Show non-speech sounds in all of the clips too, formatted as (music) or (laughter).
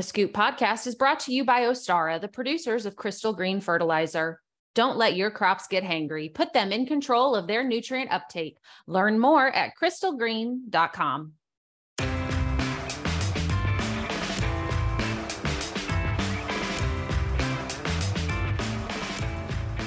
The Scoop podcast is brought to you by Ostara, the producers of Crystal Green Fertilizer. Don't let your crops get hangry. Put them in control of their nutrient uptake. Learn more at crystalgreen.com.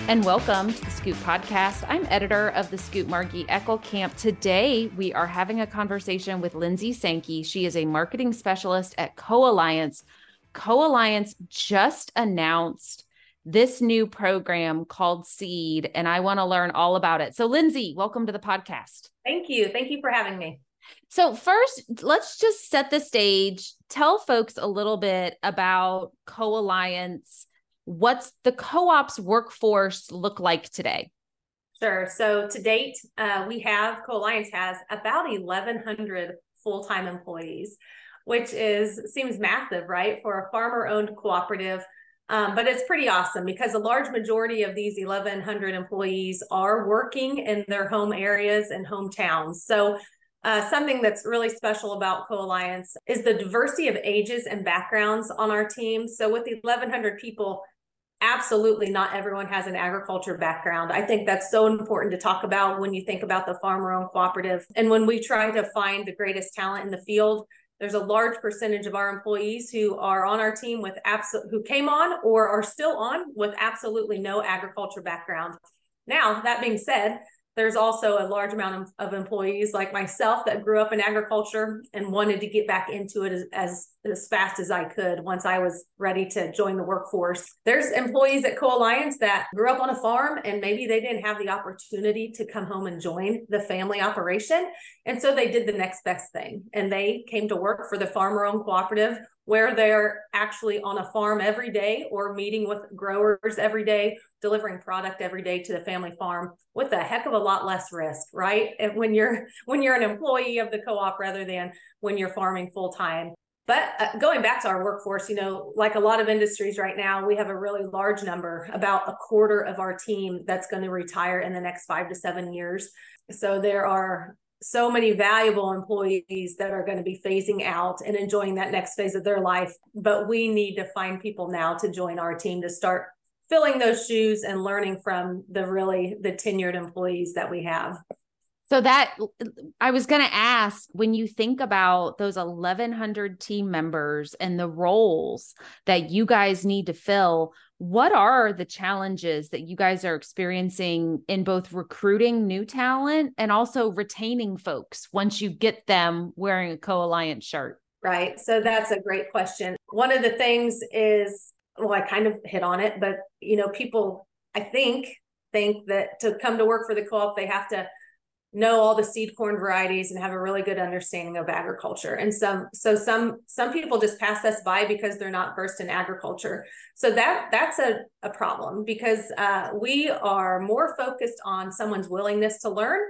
And welcome to the Scoop Podcast. I'm editor of the Scoop Margie Eckelkamp. Today, we are having a conversation with Lindsey Sankey. She is a marketing specialist at Co Alliance. Co Alliance just announced this new program called Seed, and I want to learn all about it. So, Lindsey, welcome to the podcast. Thank you. Thank you for having me. So, first, let's just set the stage. Tell folks a little bit about Co Alliance what's the co-op's workforce look like today? Sure. So to date, uh, we have Co-Alliance has about 1,100 full-time employees, which is seems massive, right, for a farmer-owned cooperative. Um, but it's pretty awesome because a large majority of these 1,100 employees are working in their home areas and hometowns. So uh, something that's really special about Co-Alliance is the diversity of ages and backgrounds on our team. So with 1,100 people, absolutely not everyone has an agriculture background. I think that's so important to talk about when you think about the farmer owned cooperative. And when we try to find the greatest talent in the field, there's a large percentage of our employees who are on our team with absolute who came on or are still on with absolutely no agriculture background. Now, that being said, there's also a large amount of, of, employees like myself that grew up in agriculture and wanted to get back into it as, as, as fast as I could once I was ready to join the workforce. There's employees at Co Alliance that grew up on a farm and maybe they didn't have the opportunity to come home and join the family operation. And so they did the next best thing and they came to work for the farmer owned cooperative where they're actually on a farm every day or meeting with growers every day, delivering product every day to the family farm with a heck of a lot less risk, right? And when you're (laughs) when you're an employee of the co-op rather than when you're farming full time. But uh, going back to our workforce, you know, like a lot of industries right now, we have a really large number, about a quarter of our team that's going to retire in the next 5 to 7 years. So there are so many valuable employees that are going to be phasing out and enjoying that next phase of their life. But we need to find people now to join our team to start filling those shoes and learning from the really the tenured employees that we have. So that I was going to ask when you think about those 1100 team members and the roles that you guys need to fill, what are the challenges that you guys are experiencing in both recruiting new talent and also retaining folks once you get them wearing a co-alliance shirt? Right. So that's a great question. One of the things is well I kind of hit on it, but you know people I think think that to come to work for the co-op they have to know all the seed corn varieties and have a really good understanding of agriculture. And some so some some people just pass us by because they're not versed in agriculture. So that that's a, a problem because uh, we are more focused on someone's willingness to learn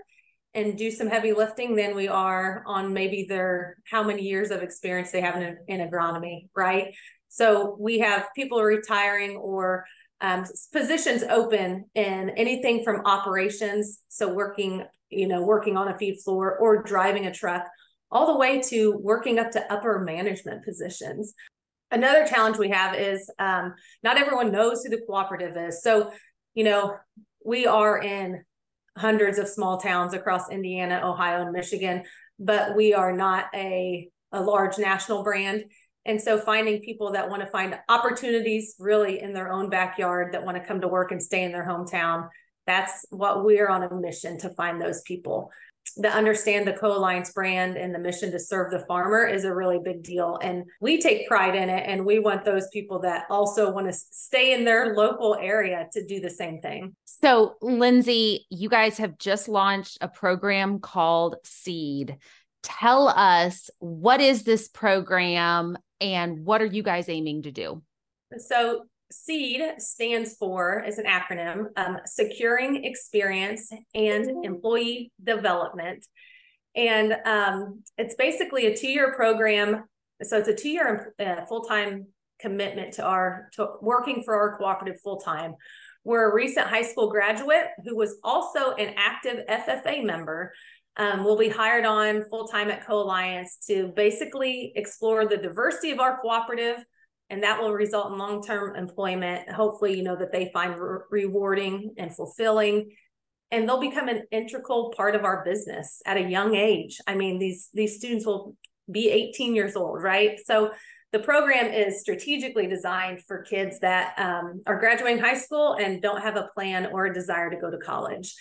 and do some heavy lifting than we are on maybe their how many years of experience they have in, in agronomy right so we have people retiring or um, positions open in anything from operations so working you know, working on a feed floor or driving a truck, all the way to working up to upper management positions. Another challenge we have is um, not everyone knows who the cooperative is. So, you know, we are in hundreds of small towns across Indiana, Ohio, and Michigan, but we are not a, a large national brand. And so finding people that want to find opportunities really in their own backyard that want to come to work and stay in their hometown that's what we're on a mission to find those people. That understand the co-alliance brand and the mission to serve the farmer is a really big deal and we take pride in it and we want those people that also want to stay in their local area to do the same thing. So lindsey you guys have just launched a program called seed. Tell us what is this program and what are you guys aiming to do so SEED stands for, is an acronym, um, Securing Experience and. Employee Development. And um, it's basically a two year program. So it's a two year uh, full time commitment to our to working for our cooperative full time. We're a recent high school graduate who was also an active FFA member. Um, will be hired on full time at Co Alliance to basically explore the diversity of our cooperative, and that will result in long term employment. Hopefully, you know that they find re- rewarding and fulfilling, and they'll become an integral part of our business at a young age. I mean, these these students will be 18 years old, right? So the program is strategically designed for kids that um, are graduating high school and don't have a plan or a desire to go to college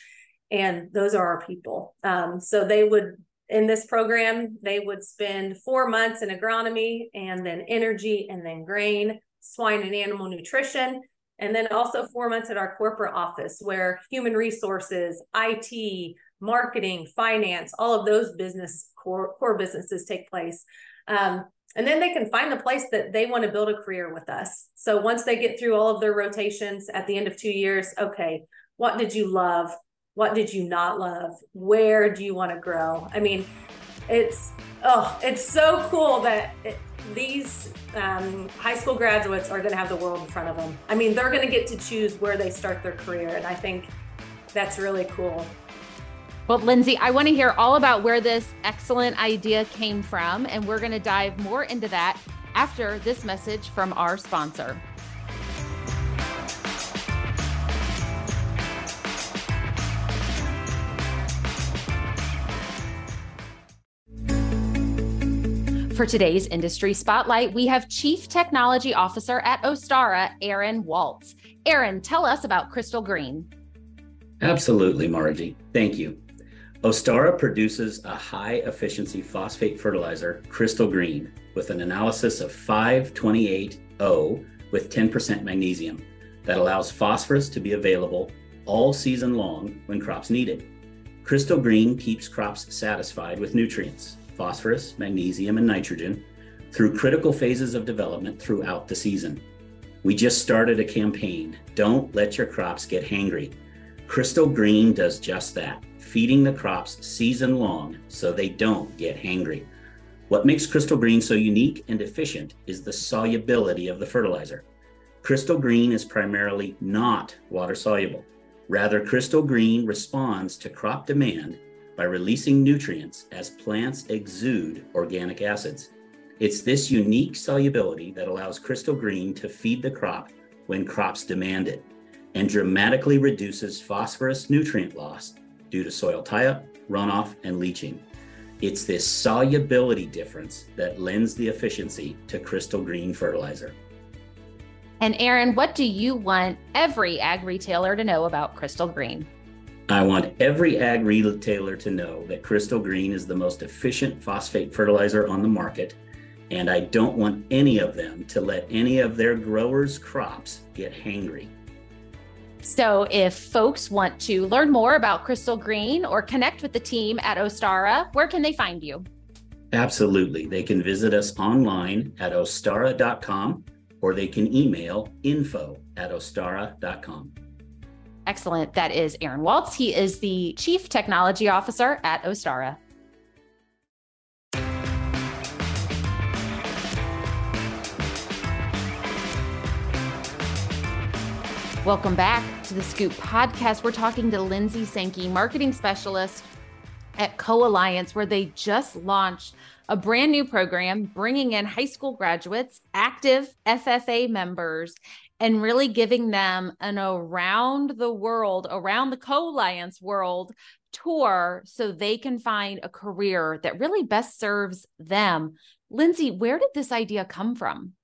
and those are our people. Um, so they would in this program they would spend four months in agronomy and then energy and then grain, swine and animal nutrition, and then also four months at our corporate office where human resources, IT, marketing, finance, all of those business core, core businesses take place. Um, and then they can find the place that they want to build a career with us. So once they get through all of their rotations at the end of two years, okay, what did you love? What did you not love? Where do you want to grow? I mean it's oh it's so cool that it, these um, high school graduates are going to have the world in front of them. I mean they're going to get to choose where they start their career and i think that's really cool. Well, Lindsey, I want to hear all about where this excellent idea came from, and we're going to dive more into that after this message from our sponsor. For today's industry spotlight, we have Chief Technology Officer at Ostara, Aaron Waltz. Aaron, tell us about Crystal Green. Absolutely, Margie. Thank you. Ostara produces a high efficiency phosphate fertilizer, Crystal Green, with an analysis of 528O with 10% magnesium that allows phosphorus to be available all season long when crops need it. Crystal Green keeps crops satisfied with nutrients phosphorus, magnesium, and nitrogen through critical phases of development throughout the season. We just started a campaign, Don't Let Your Crops Get Hangry. Crystal Green does just that, feeding the crops season long so they don't get hangry. What makes Crystal Green so unique and efficient is the solubility of the fertilizer. Crystal Green is primarily not water soluble. Rather, Crystal Green responds to crop demand by releasing nutrients as plants exude organic acids. It's this unique solubility that allows Crystal Green to feed the crop when crops demand it and dramatically reduces phosphorus nutrient loss due to soil tie up, runoff, and leaching. It's this solubility difference that lends the efficiency to Crystal Green fertilizer. And Aaron, what do you want every ag retailer to know about Crystal Green? I want every ag retailer to know that Crystal Green is the most efficient phosphate fertilizer on the market, and I don't want any of them to let any of their growers' crops get hangry. So, if folks want to learn more about Crystal Green or connect with the team at Ostara, where can they find you? Absolutely. They can visit us online at ostara.com or they can email info at ostara.com. Excellent. That is Aaron Waltz. He is the Chief Technology Officer at Ostara. Welcome back to the Scoop podcast. We're talking to Lindsey Sankey, marketing specialist at Co Alliance, where they just launched a brand new program bringing in high school graduates, active FFA members, and really giving them an around the world, around the Co Alliance world tour so they can find a career that really best serves them. Lindsey, where did this idea come from?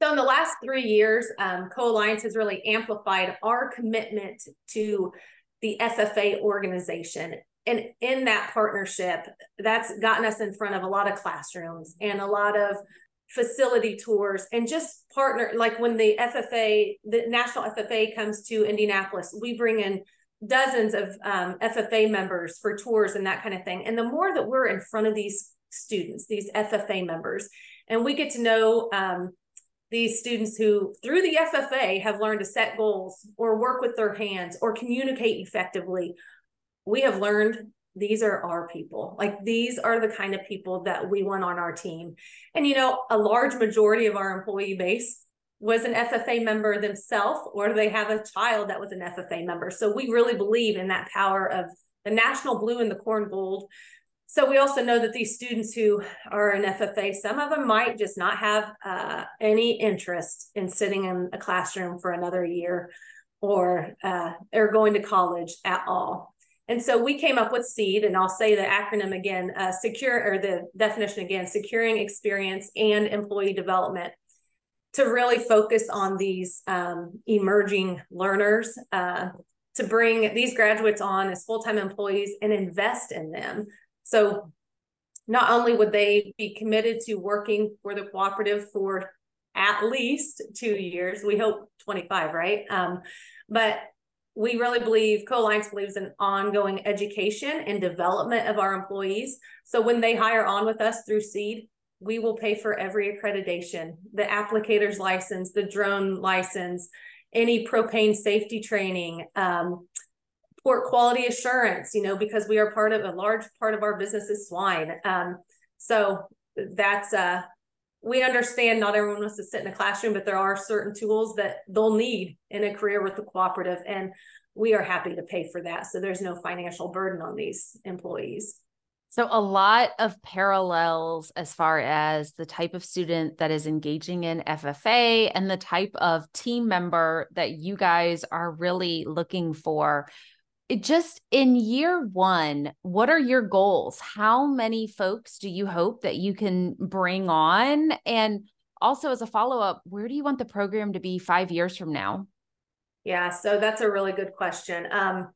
So, in the last three years, um, has really amplified our commitment to the FFA organization. And in that partnership, that's gotten us in front of a lot of classrooms and a lot of facility tours and just partner like when the FFA, the National FFA comes to Indianapolis, we bring in dozens of um, FFA members for tours and that kind of thing. And the more that we're in front of these students, these FFA members, and we get to know um, these students who, through the FFA, have learned to set goals or work with their hands or communicate effectively, we have learned these are our people. Like these are the kind of people that we want on our team. And you know, a large majority of our employee base was an FFA member themselves, or they have a child that was an FFA member. So we really believe in that power of the national blue and the corn gold. So we also know that these students who are in FFA, some of them might just not have uh, any interest in sitting in a classroom for another year or uh, are going to college at all. And so we came up with SEED, and I'll say the acronym again, uh, secure, or the definition again, securing experience and employee development to really focus on these um, emerging learners, uh, to bring these graduates on as full-time employees and invest in them. So not only would they be committed to working for the cooperative for at least two years, we hope 25, right? Um, but we really believe co-alliance believes in ongoing education and development of our employees. So when they hire on with us through seed we will pay for every accreditation the applicator's license the drone license any propane safety training um, pork quality assurance you know because we are part of a large part of our business is swine. Um, so that's uh we understand not everyone wants to sit in a classroom, but there are certain tools that they'll need in a career with the cooperative. And we are happy to pay for that. So there's no financial burden on these employees. So, a lot of parallels as far as the type of student that is engaging in FFA and the type of team member that you guys are really looking for it just in year one, what are your goals? How many folks do you hope that you can bring on? And also, as a follow up, where do you want the program to be five years from now? Yeah, so that's a really good question. Um,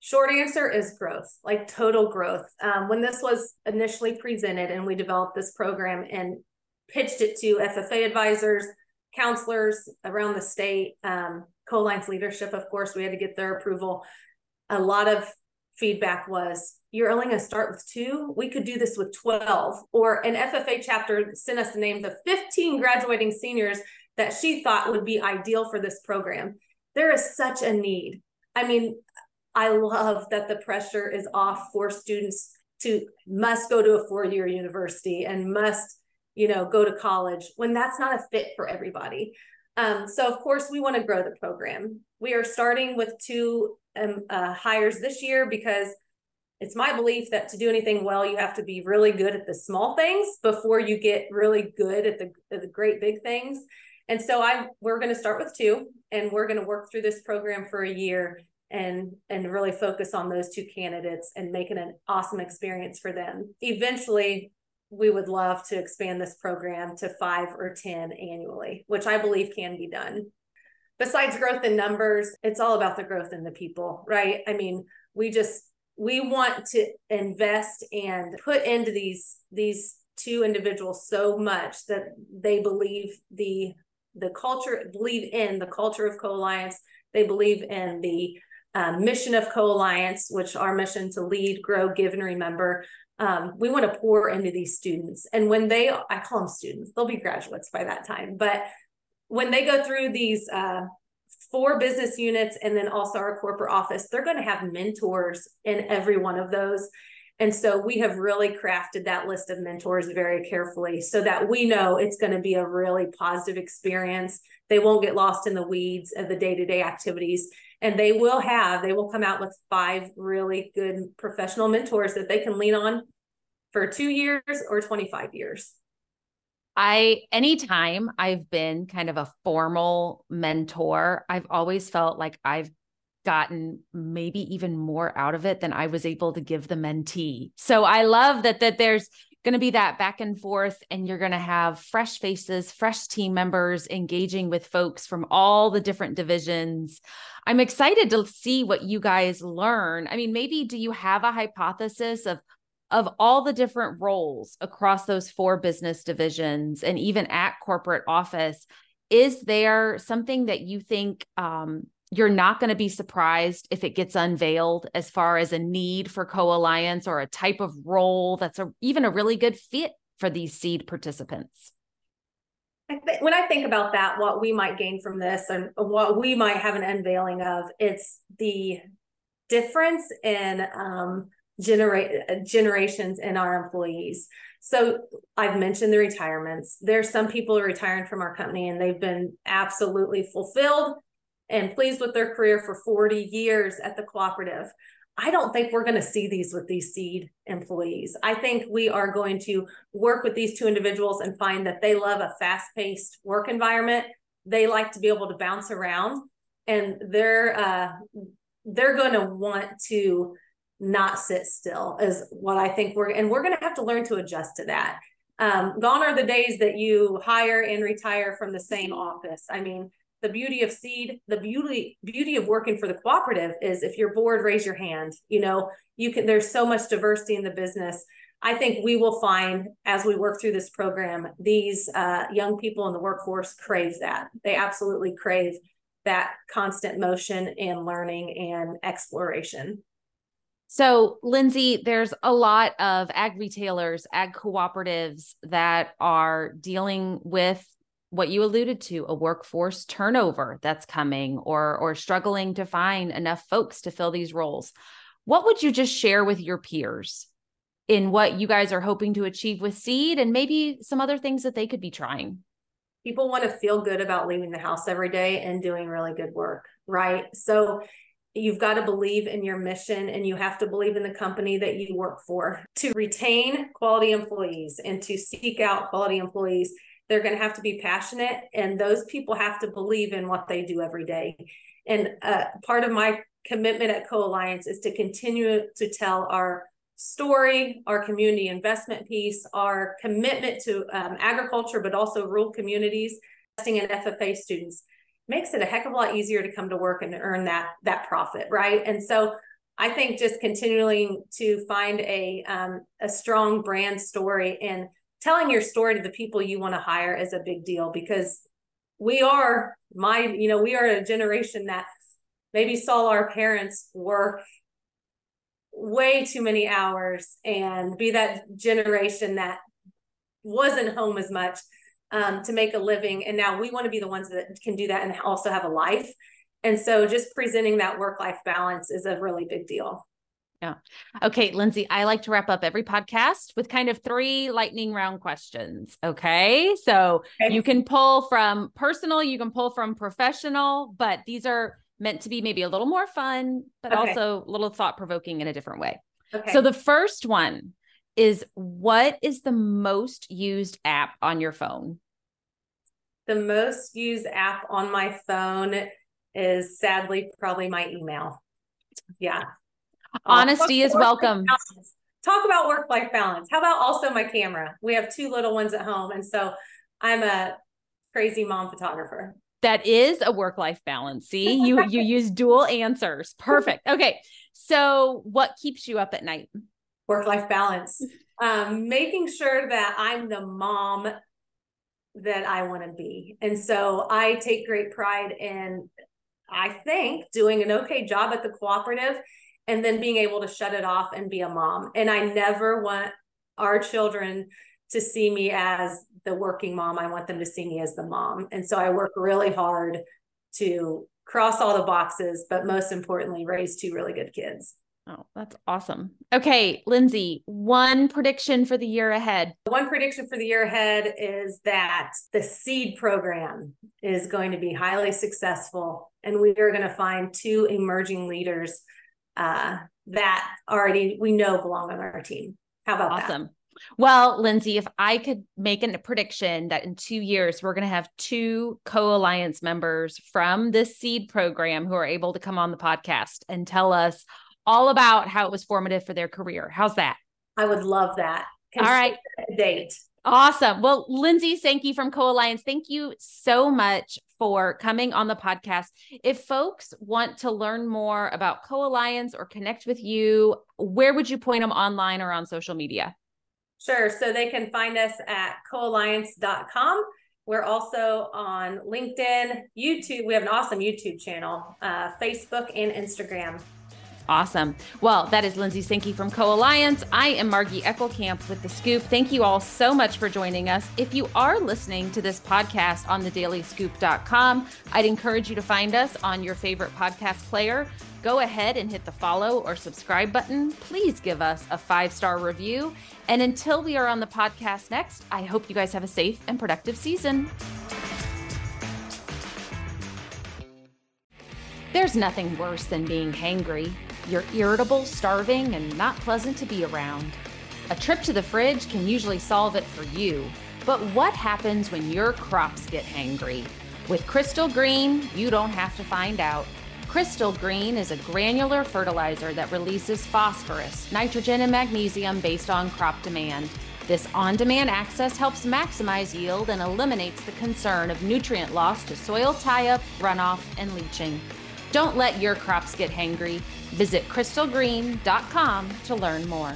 short answer is growth, like total growth. Um, when this was initially presented and we developed this program and pitched it to FFA advisors, counselors around the state, um, Co-Alliance leadership, of course, we had to get their approval a lot of feedback was you're only going to start with two? We could do this with 12 or an ffa chapter sent us the names of 15 graduating seniors that she thought would be ideal for this program. There is such a need. I mean i love that the pressure is off for students to must go to a four-year university and must you know go to college when that's not a fit for everybody. Um, so of course we want to grow the program we are starting with two um, uh, hires this year because it's my belief that to do anything well, you have to be really good at the small things before you get really good at the, the great big things. And so I we're going to start with two, and we're going to work through this program for a year and and really focus on those two candidates and making an awesome experience for them. Eventually, we would love to expand this program to five or ten annually, which I believe can be done besides growth in numbers, it's all about the growth in the people, right? I mean, we just we want to invest and put into these these two individuals so much that they believe the the culture believe in the culture of co-alliance. They believe in the um, mission of co-alliance which our mission to lead grow give and remember. Um, we want to pour into these students. And when they i call them students they'll be graduates by that time but when they go through these uh, four business units and then also our corporate office, they're going to have mentors in every one of those. And so we have really crafted that list of mentors very carefully so that we know it's going to be a really positive experience. They won't get lost in the weeds of the day to day activities. And they will have, they will come out with five really good professional mentors that they can lean on for two years or 25 years. I, anytime I've been kind of a formal mentor, I've always felt like I've gotten maybe even more out of it than I was able to give the mentee. So I love that that there's going to be that back and forth and you're going to have fresh faces, fresh team members engaging with folks from all the different divisions. I'm excited to see what you guys learn. I mean, maybe do you have a hypothesis of of all the different roles across those four business divisions and even at corporate office, is there something that you think um, you're not going to be surprised if it gets unveiled as far as a need for co-alliance or a type of role that's a, even a really good fit for these seed participants? when I think about that, what we might gain from this and what we might have an unveiling of, it's the difference in um, generate uh, generations in our employees. So I've mentioned the retirements. There's some people retiring from our company and they've been absolutely fulfilled and pleased with their career for 40 years at the cooperative. I don't think we're going to see these with these seed employees. I think we are going to work with these two individuals and find that they love a fast paced work environment. They like to be able to bounce around and they're, uh, they're going to want to not sit still is what I think we're, and we're going to have to learn to adjust to that. Um, gone are the days that you hire and retire from the same office. I mean, the beauty of seed the beauty beauty of working for the cooperative is if you're bored raise your hand you know you can there's so much diversity in the business i think we will find as we work through this program these uh, young people in the workforce crave that they absolutely crave that constant motion and learning and exploration so, Lindsey, there's a lot of ag retailers, ag cooperatives that are dealing with what you alluded to a workforce turnover that's coming or or struggling to find enough folks to fill these roles. What would you just share with your peers in what you guys are hoping to achieve with seed and maybe some other things that they could be trying? People want to feel good about leaving the house every day and doing really good work right? So you've got to believe in your mission and you have to believe in the company that you work for. To retain quality employees and to seek out quality employees they're going to have to be passionate and those people have to believe in what they do every day. And uh, part of my commitment at co-alliance is to continue to tell our story our community investment piece our commitment to um, agriculture but also rural communities investing in ffa students makes it a heck of a lot easier to come to work and earn that that profit right? And so I think just continuing to find a um, a strong brand story and telling your story to the people you want to hire is a big deal because we are my you know we are a generation that maybe saw our parents work way too many hours and be that generation that wasn't home as much um, to make a living and now we want to be the ones that can do that and also have a life and so just presenting that work life balance is a really big deal yeah. Okay, Lindsey, I like to wrap up every podcast with kind of three lightning round questions. Okay. So okay. you can pull from personal, you can pull from professional, but these are meant to be maybe a little more fun, but okay. also a little thought provoking in a different way. Okay. So the first one is what is the most used app on your phone? The most used app on my phone is sadly probably my email. Yeah. Honesty is welcome. Talk about work life balance. How about also my camera? We have two little ones at home. And so I'm a crazy mom photographer. That is a work life balance. See, you you (laughs) use dual answers. Perfect. Okay. So what keeps you up at night? Work life balance. (laughs) Um, making sure that I'm the mom that I want to be. And so I take great pride in I think doing an okay job at the cooperative and then being able to shut it off and be a mom. And I never want our children to see me as the working mom. I want them to see me as the mom. And so I work really hard to cross all the boxes, but most importantly, raise two really good kids. Oh, that's awesome. Okay, Lindsey, one prediction for the year ahead. One prediction for the year ahead is that the seed program is going to be highly successful and we are going to find two emerging leaders uh, that already we know belong on our team. How about that? awesome. That? Well, Lindsey, if I could make a prediction that in two years we're going to have two co alliance members from this seed program who are able to come on the podcast and tell us all about how it was formative for their career. How's that? I would love that. Consider all right. Date. Awesome. Well, Lindsey Sankey from Co Alliance, thank you so much for coming on the podcast. If folks want to learn more about Co Alliance or connect with you, where would you point them online or on social media? Sure. So they can find us at coalliance.com. We're also on LinkedIn, YouTube. We have an awesome YouTube channel, uh, Facebook, and Instagram. Awesome. Well, that is Lindsey Sankey from Co Alliance. I am Margie Eckelkamp with The Scoop. Thank you all so much for joining us. If you are listening to this podcast on thedailyscoop.com, I'd encourage you to find us on your favorite podcast player. Go ahead and hit the follow or subscribe button. Please give us a five star review. And until we are on the podcast next, I hope you guys have a safe and productive season. There's nothing worse than being hangry. You're irritable, starving, and not pleasant to be around. A trip to the fridge can usually solve it for you. But what happens when your crops get hangry? With Crystal Green, you don't have to find out. Crystal Green is a granular fertilizer that releases phosphorus, nitrogen, and magnesium based on crop demand. This on demand access helps maximize yield and eliminates the concern of nutrient loss to soil tie up, runoff, and leaching. Don't let your crops get hangry. Visit crystalgreen.com to learn more.